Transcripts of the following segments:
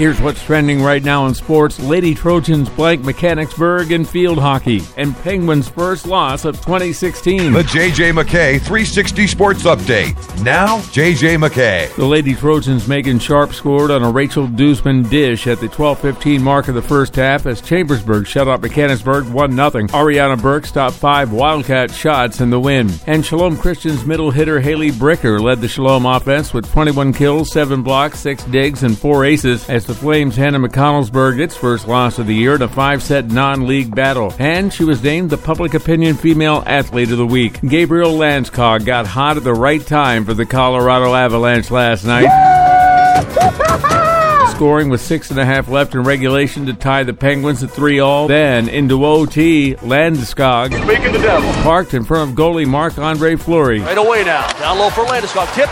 Here's what's trending right now in sports. Lady Trojans blank Mechanicsburg in field hockey, and Penguins' first loss of 2016. The JJ McKay 360 Sports Update. Now, JJ McKay. The Lady Trojans Megan Sharp scored on a Rachel Dusman dish at the 12:15 mark of the first half as Chambersburg shut out Mechanicsburg 1 0. Ariana Burke stopped five Wildcat shots in the win. And Shalom Christian's middle hitter Haley Bricker led the Shalom offense with 21 kills, 7 blocks, 6 digs, and 4 aces as the Flames handed McConnellsburg its first loss of the year in a five set non league battle. And she was named the Public Opinion Female Athlete of the Week. Gabriel Landeskog got hot at the right time for the Colorado Avalanche last night. Scoring with six and a half left in regulation to tie the Penguins at three all. Then into OT, Landeskog Speaking the devil. parked in front of goalie Marc Andre Fleury. Right away now. Down low for Landeskog. Tip.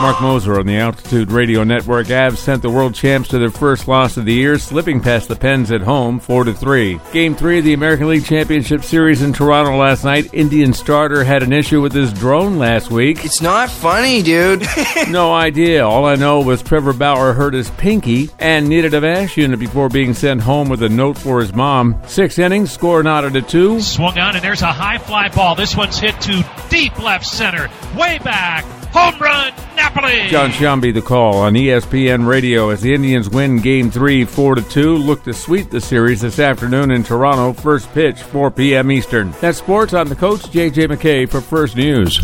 Score! Marc Moser on the Altitude Radio Network. Avs sent the world champs to their first loss of the year, slipping past the Pens at home, four to three. Game three of the American League Championship Series in Toronto last night. Indian starter had an issue with his drone last week. It's not funny, dude. No idea. All I know was Trevor Bauer hurt his pinky and needed a VASH unit before being sent home with a note for his mom. Six innings, score knotted at two. Swung on, and there's a high fly ball. This one's hit to deep left center. Way back. Home run, Napoli. Jon Sciambi the call on ESPN Radio as the Indians win Game 3 4 to 2. Look to sweep the series this afternoon in Toronto. First pitch 4 p.m. Eastern. That's sports on the coach JJ McKay for First News.